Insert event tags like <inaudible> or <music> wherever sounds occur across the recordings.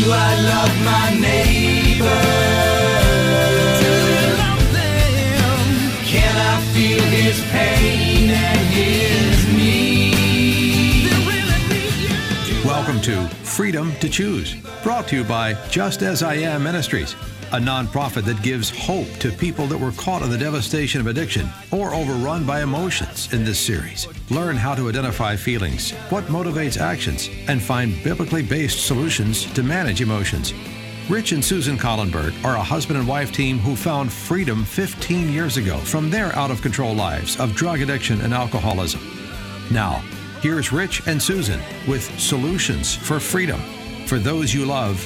Do I love my neighbor? Can I feel his pain and his need? Welcome to Freedom to Choose, brought to you by Just As I Am Ministries, a nonprofit that gives hope to people that were caught in the devastation of addiction or overrun by emotions in this series. Learn how to identify feelings, what motivates actions, and find biblically based solutions to manage emotions. Rich and Susan Collenberg are a husband and wife team who found freedom 15 years ago from their out of control lives of drug addiction and alcoholism. Now, here's Rich and Susan with solutions for freedom for those you love.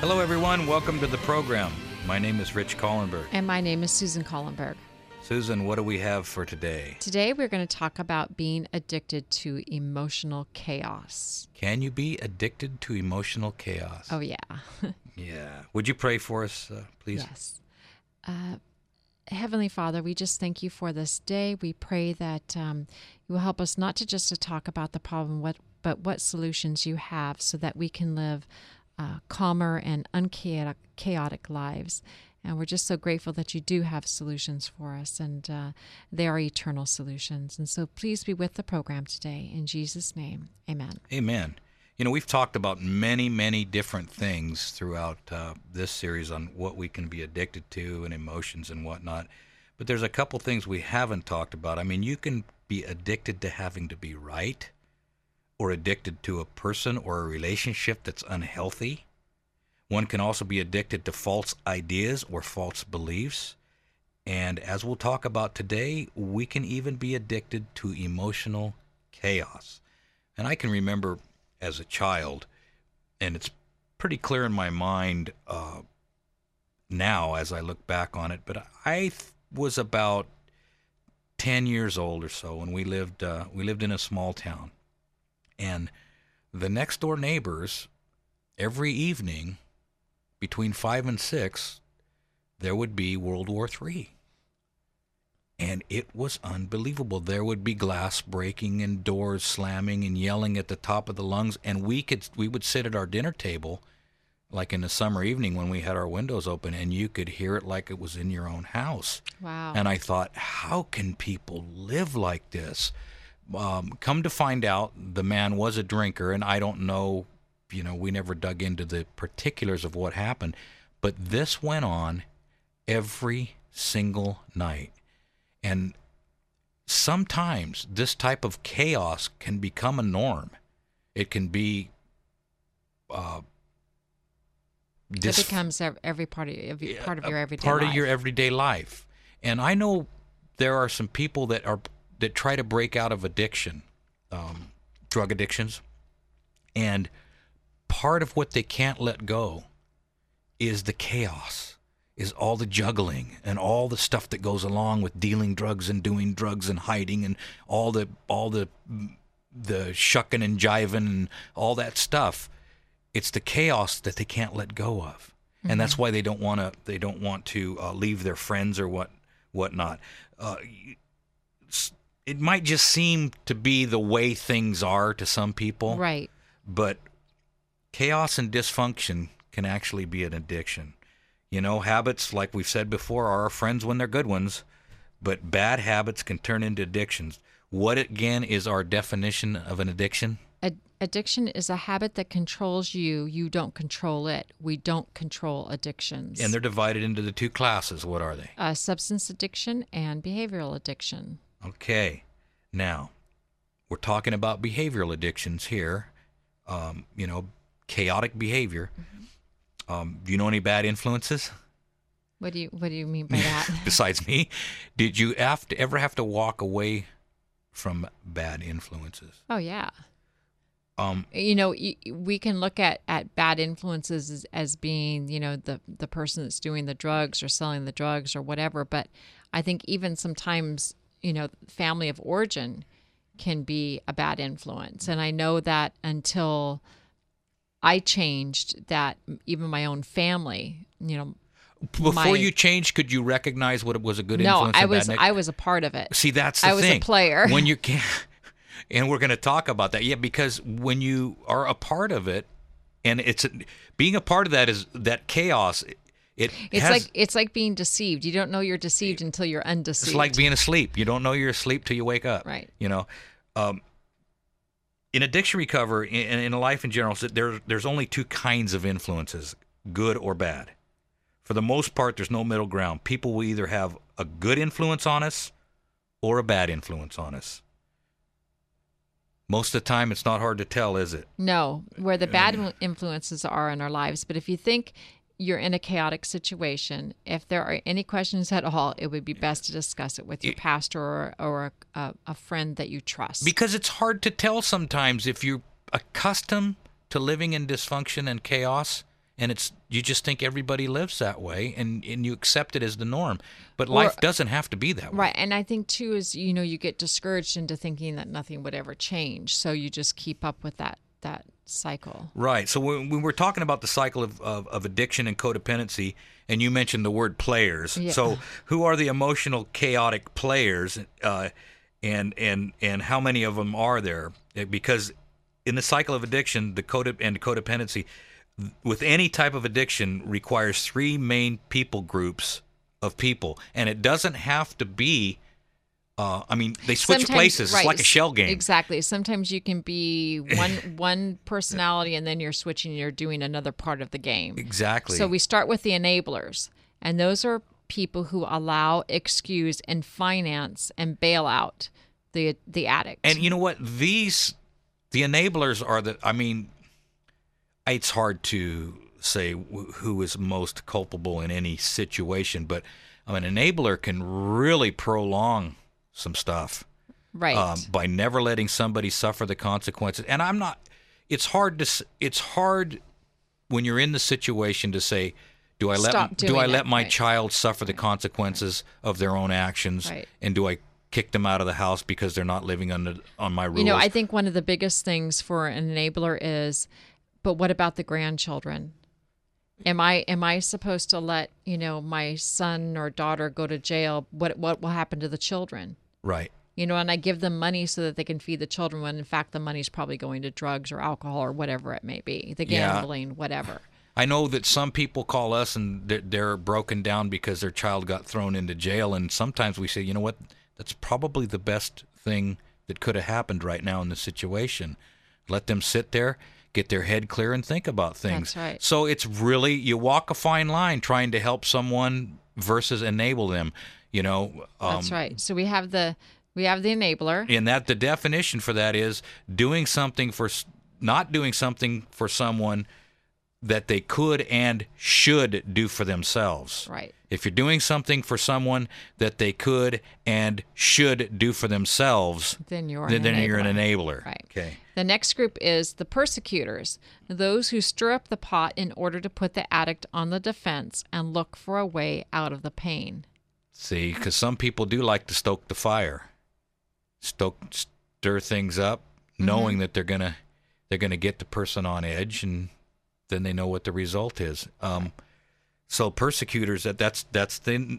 Hello, everyone. Welcome to the program. My name is Rich Collenberg. And my name is Susan Collenberg. Susan, what do we have for today? Today we're going to talk about being addicted to emotional chaos. Can you be addicted to emotional chaos? Oh, yeah. <laughs> Yeah. Would you pray for us, uh, please? yes. Uh, Heavenly Father, we just thank you for this day. We pray that um, you will help us not to just to talk about the problem, what, but what solutions you have so that we can live uh, calmer and unchaotic chaotic lives. And we're just so grateful that you do have solutions for us, and uh, they are eternal solutions. And so please be with the program today. In Jesus' name, amen. Amen. You know, we've talked about many, many different things throughout uh, this series on what we can be addicted to and emotions and whatnot. But there's a couple things we haven't talked about. I mean, you can be addicted to having to be right, or addicted to a person or a relationship that's unhealthy. One can also be addicted to false ideas or false beliefs. And as we'll talk about today, we can even be addicted to emotional chaos. And I can remember as a child, and it's pretty clear in my mind uh, now as I look back on it, but I th- was about 10 years old or so, and we lived, uh, we lived in a small town. And the next door neighbors, every evening between five and six, there would be World War III. And it was unbelievable. There would be glass breaking and doors slamming and yelling at the top of the lungs. And we could we would sit at our dinner table, like in the summer evening when we had our windows open, and you could hear it like it was in your own house. Wow. And I thought, how can people live like this? Um, come to find out, the man was a drinker, and I don't know, you know, we never dug into the particulars of what happened, but this went on every single night. And sometimes this type of chaos can become a norm. It can be. Uh, it becomes every part of every part of your everyday part life. of your everyday life. And I know there are some people that are that try to break out of addiction, um, drug addictions, and part of what they can't let go is the chaos, is all the juggling and all the stuff that goes along with dealing drugs and doing drugs and hiding and all the all the the shucking and jiving and all that stuff. It's the chaos that they can't let go of, and that's why they don't want to. They don't want to uh, leave their friends or what whatnot. Uh, it might just seem to be the way things are to some people, right. but chaos and dysfunction can actually be an addiction. You know, habits, like we've said before, are our friends when they're good ones, but bad habits can turn into addictions. What again is our definition of an addiction? Ad- addiction is a habit that controls you. You don't control it. We don't control addictions. And they're divided into the two classes. What are they? uh, substance addiction and behavioral addiction. Okay. Now, we're talking about behavioral addictions here. Um, you know, chaotic behavior. Um, do you know any bad influences What do you What do you mean by that? <laughs> besides me? Did you have to ever have to walk away from bad influences? oh yeah. Um, You know, we can look at, at bad influences as, as being, you know, the the person that's doing the drugs or selling the drugs or whatever. But I think even sometimes, you know, family of origin can be a bad influence. And I know that until I changed, that even my own family, you know, before My- you changed, could you recognize what it was a good no, influence? I and bad was I was a part of it. See, that's the I was a player. When you <laughs> can, and we're going to talk about that. Yeah, because when you are a part of it, and it's being a part of that is that chaos. It It's has, like it's like being deceived. You don't know you're deceived until you're undeceived. It's like being asleep. You don't know you're asleep till you wake up. Right. You know, um, in addiction recovery, in, in life in general, there, there's only two kinds of influences, good or bad. For the most part, there's no middle ground. People will either have a good influence on us or a bad influence on us. Most of the time, it's not hard to tell, is it? No, where the bad influences are in our lives. But if you think you're in a chaotic situation, if there are any questions at all, it would be best to discuss it with your pastor or, or a, a, friend that you trust. Because it's hard to tell sometimes if you're accustomed to living in dysfunction and chaos and it's you just think everybody lives that way and, and you accept it as the norm. But life doesn't have to be that way. Right. And I think too is you know you get discouraged into thinking that nothing would ever change, so you just keep up with that that cycle. Right. So when, when we're talking about the cycle of, of, of addiction and codependency, and you mentioned the word players. Yeah. So who are the emotional chaotic players, uh, and and and how many of them are there? Eh, Because in the cycle of addiction, the code and codependency, with any type of addiction, requires three main people groups of people, and it doesn't have to be. Uh, I mean, they switch Sometimes- places. right, It's like a shell game. Exactly. Sometimes you can be <laughs> one one personality and then you're switching. You're doing another part of the game. Exactly. So we start with the enablers, and those are people who allow, excuse, and finance and bail out the the addict. And you know what? These the enablers are the. I mean, it's hard to say who is most culpable in any situation, but I mean, an enabler can really prolong some stuff right. um, by never letting somebody suffer the consequences. And I'm not. It's hard to. It's hard when you're in the situation to say. Do I let do I it, let my right. child suffer the consequences of their own actions, Right. and do I kick them out of the house because they're not living under on my rules? You know, I think one of the biggest things for an enabler is, but what about the grandchildren? Am I am I supposed to let you know my son or daughter go to jail? What what will happen to the children? Right. You know, and I give them money so that they can feed the children when in fact the money's probably going to drugs or alcohol or whatever it may be, the Yeah. gambling, whatever. I know that some people call us and they're, they're broken down because their child got thrown into jail, and sometimes we say, you know what, that's probably the best thing that could have happened right now in the situation. Let them sit there, get their head clear, and think about things. That's right. So it's really you walk a fine line trying to help someone versus enable them. You know, um, That's right. So we have the we have the enabler. and that the definition for that is doing something for not doing something for someone that they could and should do for themselves. Right. If you're doing something for someone that they could and should do for themselves, Then you're then, an then you're an enabler. enabler. Right. Okay. The next group is the persecutors, those who stir up the pot in order to put the addict on the defense and look for a way out of the pain. See, because some people do like to stoke the fire, stoke, stir things up, Mm-hmm. knowing that they're gonna they're gonna get the person on edge, and then they know what the result is. Um, so persecutors, that that's that's the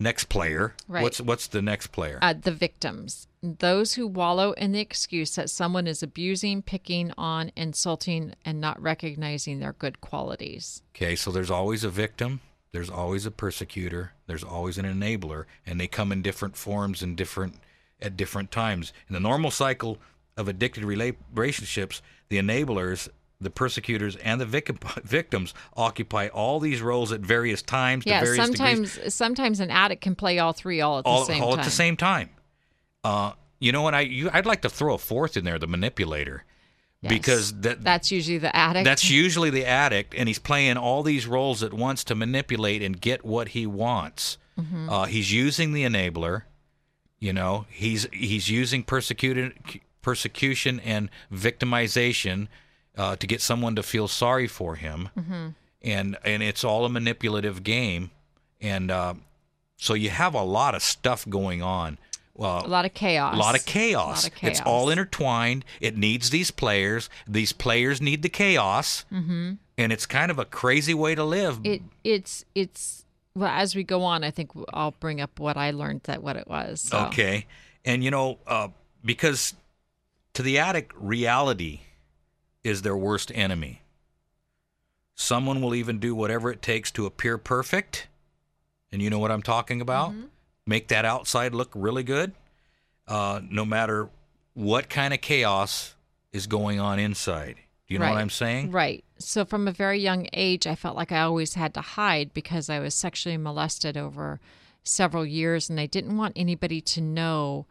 next player. Right. What's what's the next player? Uh, the victims, those who wallow in the excuse that someone is abusing, picking on, insulting, and not recognizing their good qualities. Okay, so there's always a victim, there's always a persecutor, there's always an enabler, and they come in different forms and different at different times. In the normal cycle of addicted relationships, the enablers, the persecutors, and the victim- <laughs> victims occupy all these roles at various times Yeah, to various sometimes degrees, sometimes an addict can play all three all at the all, same all time. at the same time. Uh, you know what? I you, I'd like to throw a fourth in there, the manipulator, Yes. because that That's usually the addict. That's usually the addict, and he's playing all these roles at once to manipulate and get what he wants. Mm-hmm. Uh, he's using the enabler. You know, he's he's using persecuted persecution and victimization uh, to get someone to feel sorry for him, Mm-hmm. and and it's all a manipulative game, and uh, so you have a lot of stuff going on. Well, a lot of chaos. a lot of chaos. Lot of It's all intertwined. It needs these players. These players need the chaos. Mm-hmm. And it's kind of a crazy way to live. It it's it's well as we go on, I think I'll bring up what I learned that what it was. So. Okay. And, you know, uh, because to the addict, reality is their worst enemy. Someone will even do whatever it takes to appear perfect. And you know what I'm talking about? Make that outside look really good. Uh, no matter what kind of chaos is going on inside. Do you know what I'm saying? Right. So from a very young age, I felt like I always had to hide because I was sexually molested over several years, and I didn't want anybody to know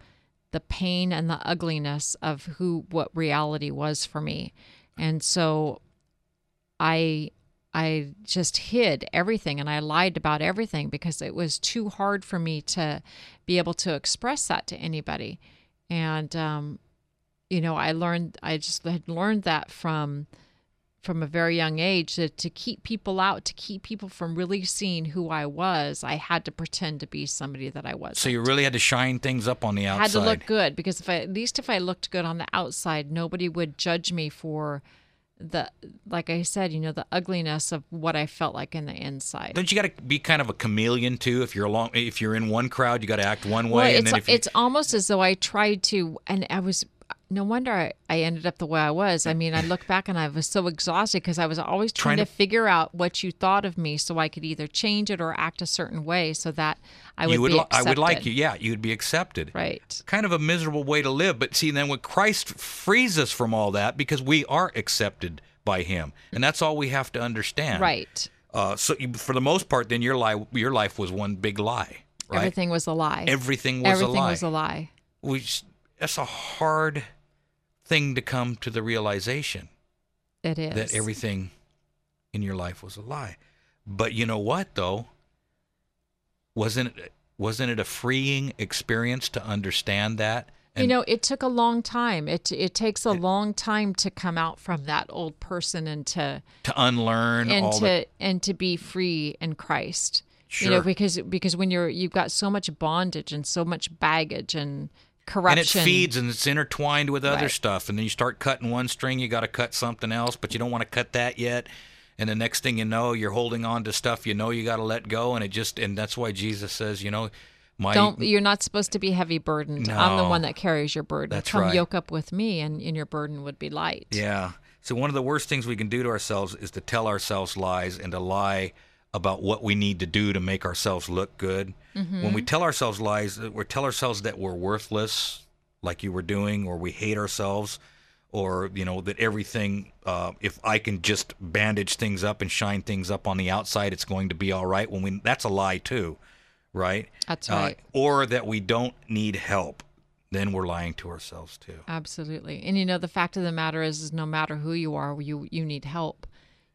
the pain and the ugliness of who what reality was for me. And so I I just hid everything and I lied about everything because it was too hard for me to be able to express that to anybody. And um, you know, I learned I just had learned that from from a very young age that to keep people out, to keep people from really seeing who I was, I had to pretend to be somebody that I wasn't. So you really had to shine things up on the outside. had to look good because if I, at least if I looked good on the outside, nobody would judge me for the like I said, you know, the ugliness of what I felt like in the inside. Don't you got to be kind of a chameleon too? If you're along, if you're in one crowd, you got to act one way, well, and it's then if you, it's almost as though I tried to, and I was. No wonder I, I ended up the way I was. I mean, I look back and I was so exhausted because I was always trying, Trying to, to- figure out what you thought of me, so I could either change it or act a certain way, so that I would, you would, be li- I would like you. Yeah, you'd be accepted. Right. Kind of a miserable way to live, but see, then when Christ frees us from all that, because we are accepted by Him, and that's all we have to understand. Right. Uh, so you, for the most part, then your life, your life was one big lie. Right. Everything was a lie. Everything was Everything a lie. Everything was a lie. Which that's a hard thing to come to the realization It is. that everything in your life was a lie. But you know what though? Wasn't it wasn't it a freeing experience to understand that? you know, it took a long time. It it takes a long time to come out from that old person and to to unlearn and all to the and to be free in Christ. Sure. You know, because because when you're you've got so much bondage and so much baggage and and it feeds and it's intertwined with other Right. stuff and then you start cutting one string you got to cut something else but you don't want to cut that yet and the next thing you know you're holding on to stuff you know you got to let go and it just and that's why jesus says you know my Don't you're not supposed to be heavy burdened. I'm the one that carries your burden. That's Come right. yoke up with me and, and your burden would be light. Yeah. So one of the worst things we can do to ourselves is to tell ourselves lies and to lie about what we need to do to make ourselves look good. When we tell ourselves lies, we tell ourselves that we're worthless, like you were doing, or we hate ourselves, or you know that everything. Uh, if I can just bandage things up and shine things up on the outside, it's going to be all right. When we that's a lie too, right? That's Uh, right. or that we don't need help, then we're lying to ourselves too. Absolutely. And you know, the fact of the matter is, is no matter who you are, you you need help.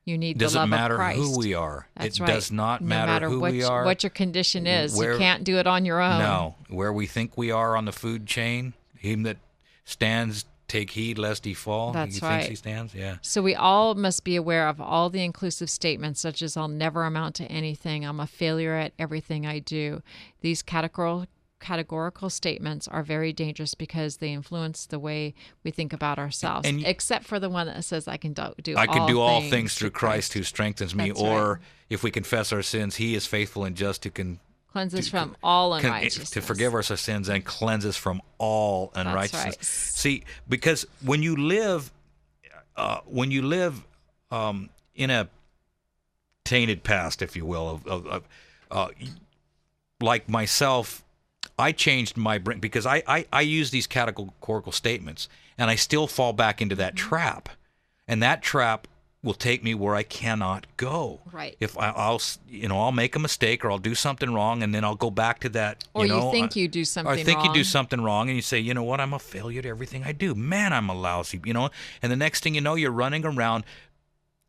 You need the doesn't love matter of Christ. who we are. That's it right. does not no matter, matter who what, we are. what your condition is. where- you can't do it on your own. no, where we think we are on the food chain. Him that stands, take heed lest he fall. That's he right. thinks he stands. Yeah. So we all must be aware of all the inclusive statements, such as "I'll never amount to anything," "I'm a failure at everything I do." These categorical categorical statements are very dangerous because they influence the way we think about ourselves. And- except for the one that says, "I can do, do I can all do all things through Christ who strengthens me. That's or right. if we confess our sins, He is faithful and just to can, cleanse us from all can unrighteousness." to forgive us our sins and cleanse us from all unrighteousness. right. See, because when you live, uh, when you live um, in a tainted past, if you will, of, of, of uh, like myself, I changed my brain because I, I, I use these categorical statements and I still fall back into that Mm-hmm. trap. And that trap will take me where I cannot go. Right. If I, I'll, you know, I'll make a mistake or I'll do something wrong and then I'll go back to that. Or you know, think I- you do something. or I think you do wrong. something wrong and you say, you know what, I'm a failure to everything I do. Man, I'm a lousy, you know. And the next thing you know, you're running around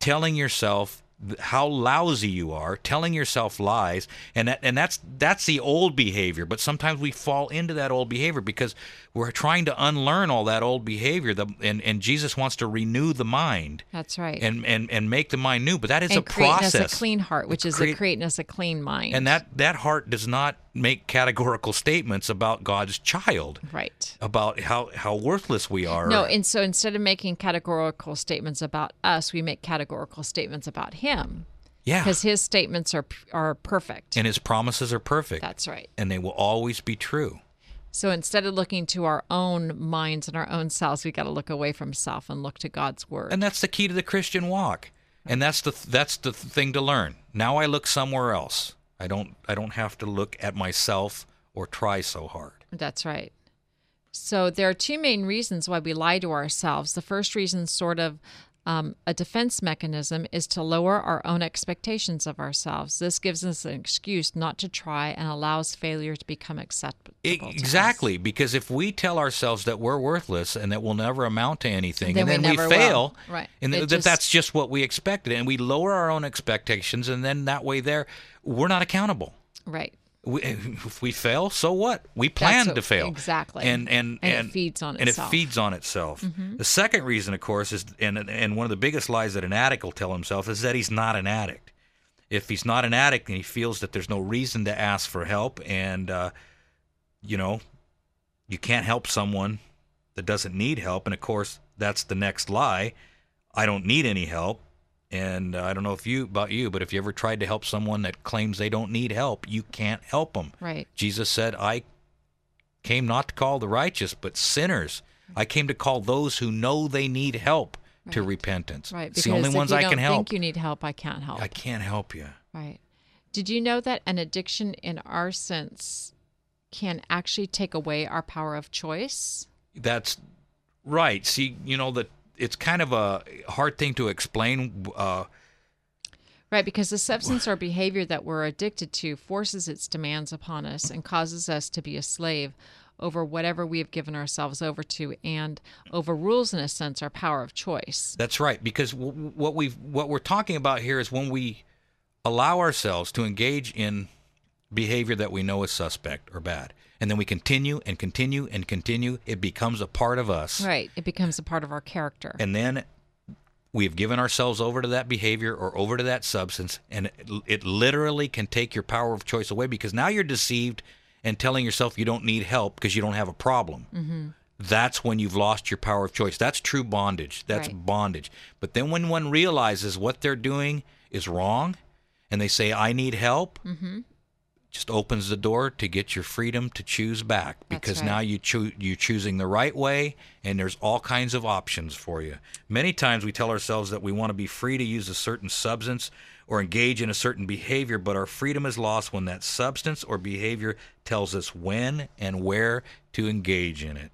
telling yourself how lousy you are, telling yourself lies, and that and that's that's the old behavior. But sometimes we fall into that old behavior because we're trying to unlearn all that old behavior. The, and and Jesus wants to renew the mind That's right. and and and make the mind new. But that is and a us process. a clean heart, which is Create- a creating us a clean mind. and that that heart does not make categorical statements about God's child right. about how how worthless we are. No, and so instead of making categorical statements about us, we make categorical statements about him yeah, because his statements are are perfect. and His promises are perfect, That's right. and they will always be true. So instead of looking to our own minds and our own selves, we got to look away from self and look to God's word. And that's the key to the Christian walk. And that's the that's the thing to learn. Now I look somewhere else. I don't I don't have to look at myself or try so hard. That's right. So there are two main reasons why we lie to ourselves. The first reason, sort of um, a defense mechanism, is to lower our own expectations of ourselves. This gives us an excuse not to try and allows failure to become acceptable. E- to us. Exactly, because if we tell ourselves that we're worthless and that we'll never amount to anything, Then and we then we, fail, will. Right. and It that just- that's just what we expected, and we lower our own expectations, and then that way, there, we're not accountable. Right. We, <laughs> if we fail, so what? We plan what- to fail. exactly. And and And it feeds on and itself. Mm-hmm. it feeds on itself. The second reason, of course, is and and one of the biggest lies that an addict will tell himself is that he's not an addict. If he's not an addict and he feels that there's no reason to ask for help, and uh, you know, you can't help someone that doesn't need help, and of course, that's the next lie. I don't need any help. And uh, I don't know if you about you, but if you ever tried to help someone that claims they don't need help, you can't help them. Right. Jesus said, "I came not to call the righteous, but sinners. I came to call those who know they need help to repentance. Right. It's the only ones I can help. if you I don't think you need help, I can't help. I can't help you. Right. Did you know that an addiction in our sense can actually take away our power of choice? That's right. See, you know that it's kind of a hard thing to explain. Uh, Right, because the substance or behavior that we're addicted to forces its demands upon us and causes us to be a slave over whatever we have given ourselves over to and overrules in a sense our power of choice. That's right, because w- what we what we're talking about here is when we allow ourselves to engage in behavior that we know is suspect or bad, and then we continue and continue and continue. It becomes a part of us, Right, it becomes a part of our character. and then we have given ourselves over to that behavior or over to that substance, and it, it literally can take your power of choice away because now you're deceived and telling yourself you don't need help because you don't have a problem. Mm-hmm. That's when you've lost your power of choice. That's true bondage. That's Right. bondage. But then when one realizes what they're doing is wrong and they say, I need help, Mm-hmm. Just opens the door to get your freedom to choose back because right. now you you're choosing the right way and there's all kinds of options for you. Many times we tell ourselves that we want to be free to use a certain substance or engage in a certain behavior, but our freedom is lost when that substance or behavior tells us when and where to engage in it.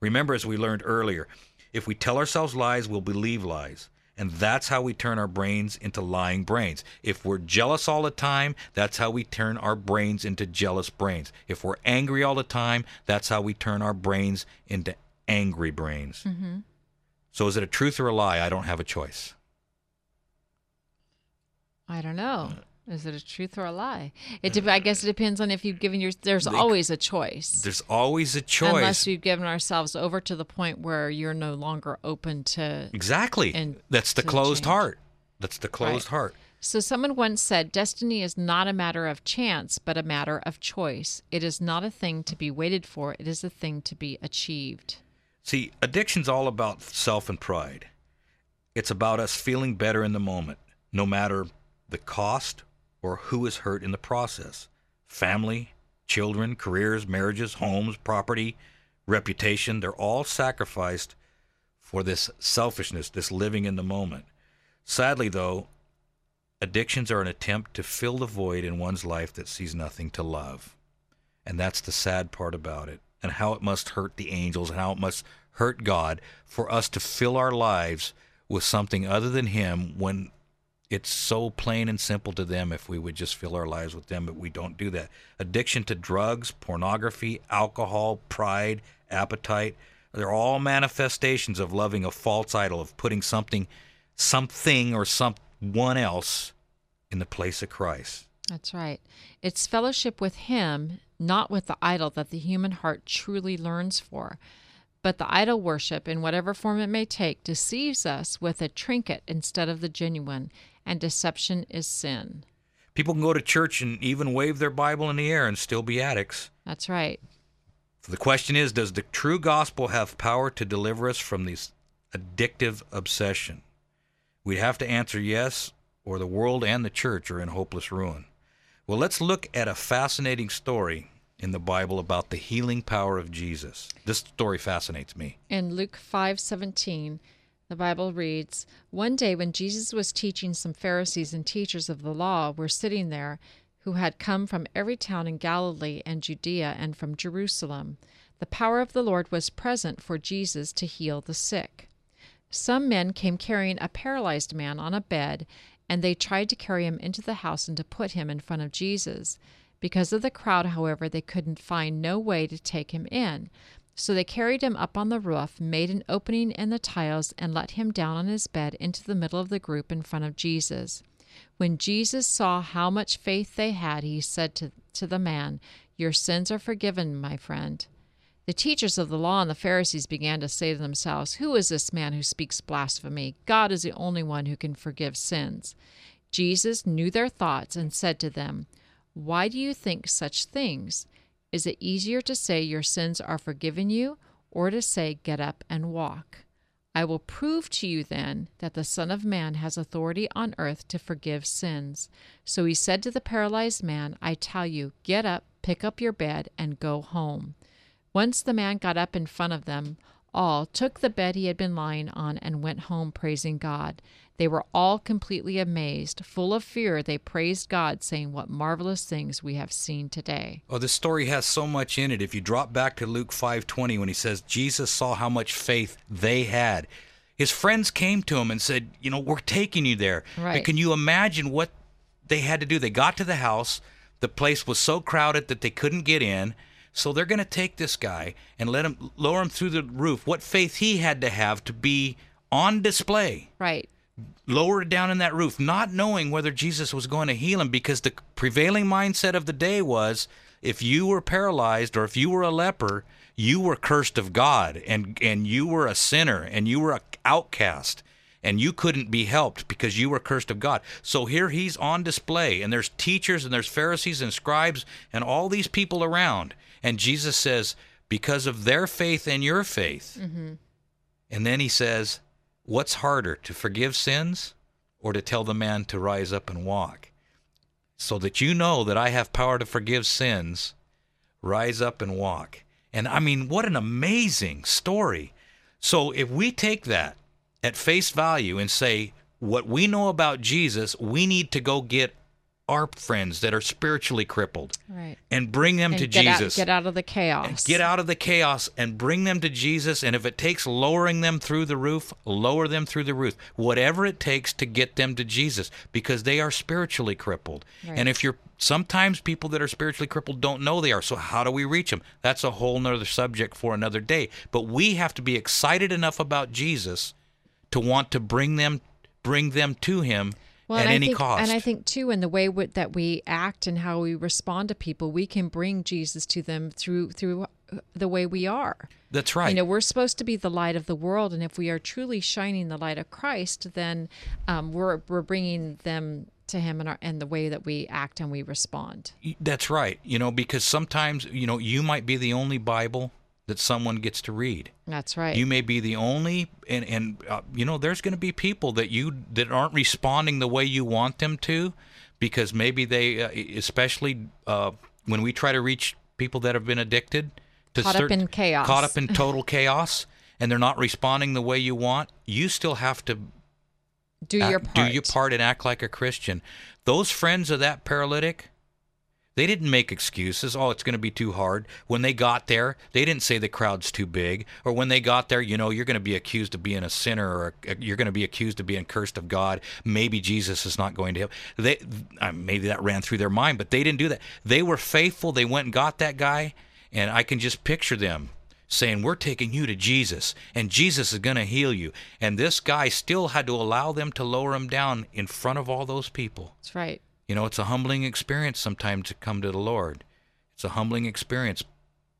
Remember, as we learned earlier, if we tell ourselves lies, we'll believe lies. And that's how we turn our brains into lying brains. If we're jealous all the time, that's how we turn our brains into jealous brains. If we're angry all the time, that's how we turn our brains into angry brains. Mm-hmm. So is it a truth or a lie? I don't have a choice. I don't know. Is it a truth or a lie? It uh, de- I guess it depends on if you've given your. There's always a choice. There's always a choice. Unless we've given ourselves over to the point where you're no longer open to. exactly. and That's the closed change. heart. That's the closed Right. heart. So, someone once said, Destiny is not a matter of chance, but a matter of choice. It is not a thing to be waited for, it is a thing to be achieved. See, addiction's all about self and pride. It's about us feeling better in the moment, no matter the cost or who is hurt in the process. Family, children, careers, marriages, homes, property, reputation, they're all sacrificed for this selfishness, this living in the moment. Sadly, though, addictions are an attempt to fill the void in one's life that sees nothing to love. And that's the sad part about it, and how it must hurt the angels, and how it must hurt God for us to fill our lives with something other than Him when it's so plain and simple to them if we would just fill our lives with them, but we don't do that. Addiction to drugs, pornography, alcohol, pride, appetite, they're all manifestations of loving a false idol, of putting something, something or someone else in the place of Christ. That's right. It's fellowship with Him, not with the idol that the human heart truly learns for. But the idol worship, in whatever form it may take, deceives us with a trinket instead of the genuine, and deception is sin. People can go to church and even wave their Bible in the air and still be addicts. That's right. So the question is Does the true gospel have power to deliver us from this addictive obsession? We'd have to answer yes, or the world and the church are in hopeless ruin. Well, let's look at a fascinating story in the Bible about the healing power of Jesus. This story fascinates me. In Luke 5:17, The Bible reads One day, when Jesus was teaching, some Pharisees and teachers of the law were sitting there who had come from every town in Galilee and Judea and from Jerusalem. The power of the Lord was present for Jesus to heal the sick. Some men came carrying a paralyzed man on a bed, and they tried to carry him into the house and to put him in front of Jesus. Because of the crowd, however, they couldn't find no way to take him in. So they carried him up on the roof, made an opening in the tiles, and let him down on his bed into the middle of the group in front of Jesus. When Jesus saw how much faith they had, he said to, to the man, Your sins are forgiven, my friend. The teachers of the law and the Pharisees began to say to themselves, Who is this man who speaks blasphemy? God is the only one who can forgive sins. Jesus knew their thoughts and said to them, Why do you think such things? Is it easier to say your sins are forgiven you, or to say, Get up and walk? I will prove to you then that the Son of Man has authority on earth to forgive sins. So he said to the paralyzed man, I tell you, get up, pick up your bed, and go home. Once the man got up in front of them all, took the bed he had been lying on, and went home praising God. They were all completely amazed. Full of fear, they praised God, saying, What marvelous things we have seen today. Oh, this story has so much in it. If you drop back to Luke 5:20 when he says Jesus saw how much faith they had. His friends came to him and said, "You know, we're taking you there." Right. But can you imagine what they had to do? They got to the house. The place was so crowded that they couldn't get in. So they're going to take this guy and let him lower him through the roof. What faith he had to have to be on display Right. Lowered down in that roof, not knowing whether Jesus was going to heal him because the prevailing mindset of the day was if you were paralyzed or if you were a leper, you were cursed of God and, and you were a sinner and you were an outcast and you couldn't be helped because you were cursed of God. So here he's on display and there's teachers and there's Pharisees and scribes and all these people around. And Jesus says, because of their faith and your faith. Mm-hmm. And then he says, What's harder, to forgive sins or to tell the man to rise up and walk? So that you know that I have power to forgive sins, rise up and walk. And I mean, what an amazing story. So if we take that at face value and say, what we know about Jesus, we need to go get our friends that are spiritually crippled Right. and bring them And to get Jesus. Out, get out of the chaos. Get out of the chaos and bring them to Jesus. And if it takes lowering them through the roof, lower them through the roof. Whatever it takes to get them to Jesus because they are spiritually crippled. Right. And if you're sometimes people that are spiritually crippled don't know they are. So how do we reach them? That's a whole nother subject for another day. But we have to be excited enough about Jesus to want to bring them bring them to him Well, at and any think, cost. And I think too, in the way w- that we act and how we respond to people, we can bring Jesus to them through through uh, the way we are. That's right. You know, we're supposed to be the light of the world, and if we are truly shining the light of Christ, then um, we're we're bringing them to Him our, in the way that we act and we respond. That's right. You know, because sometimes, you know, you might be the only Bible that someone gets to read. That's right. You may be the only, and and uh, you know, there's going to be people that you that aren't responding the way you want them to, because maybe they, uh, especially uh, when we try to reach people that have been addicted to Caught up certain- in chaos. caught up in <laughs> total chaos, and they're not responding the way you want. You still have to do your part. do your part and act like a Christian. Those friends of that paralytic, they didn't make excuses. Oh, it's going to be too hard. When they got there, they didn't say the crowd's too big. Or when they got there, you know, you're going to be accused of being a sinner, or uh, you're going to be accused of being cursed of God. Maybe Jesus is not going to help. They maybe that ran through their mind, but they didn't do that. They were faithful. They went and got that guy, and I can just picture them saying, We're taking you to Jesus, and Jesus is going to heal you. And this guy still had to allow them to lower him down in front of all those people. That's right. You know, it's a humbling experience sometimes to come to the Lord. It's a humbling experience,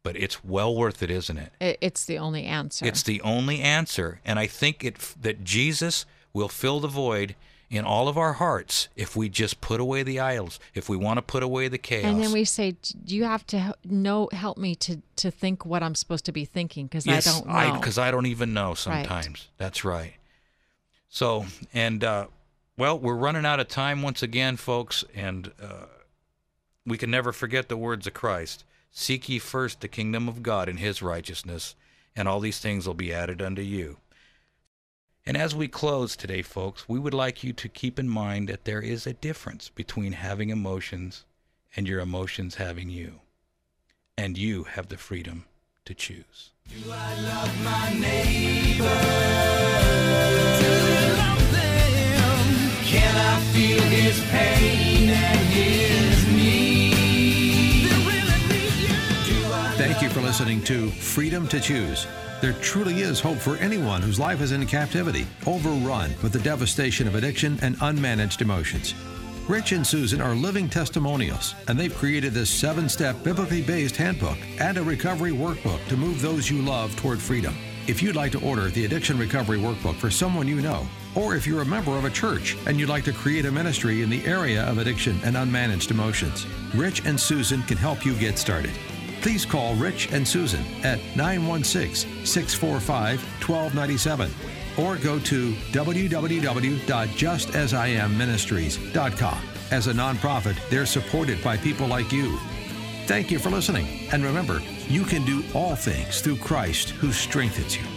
but it's well worth it, isn't it? It, it's the only answer. It's the only answer, and I think it that Jesus will fill the void in all of our hearts if we just put away the idols, if we want to put away the chaos. and then we say, "You have to know, help me to to think what I'm supposed to be thinking because yes, I don't know." because I don't even know sometimes. That's right. So, and uh, well, we're running out of time once again, folks, and uh, we can never forget the words of Christ: "Seek ye first the kingdom of God and His righteousness, and all these things will be added unto you." And as we close today, folks, we would like you to keep in mind that there is a difference between having emotions and your emotions having you. And you have the freedom to choose. Can I feel his pain and his need? Thank you for listening to Freedom to Choose. There truly is hope for anyone whose life is in captivity, overrun with the devastation of addiction and unmanaged emotions. Rich and Susan are living testimonials, and they've created this seven step biblically based handbook and a recovery workbook to move those you love toward freedom. If you'd like to order the Addiction Recovery Workbook for someone you know, or if you're a member of a church and you'd like to create a ministry in the area of addiction and unmanaged emotions, Rich and Susan can help you get started. Please call Rich and Susan at 916 645 1297 or go to www.justasIamministries.com. As a nonprofit, they're supported by people like you. Thank you for listening. And remember, you can do all things through Christ who strengthens you.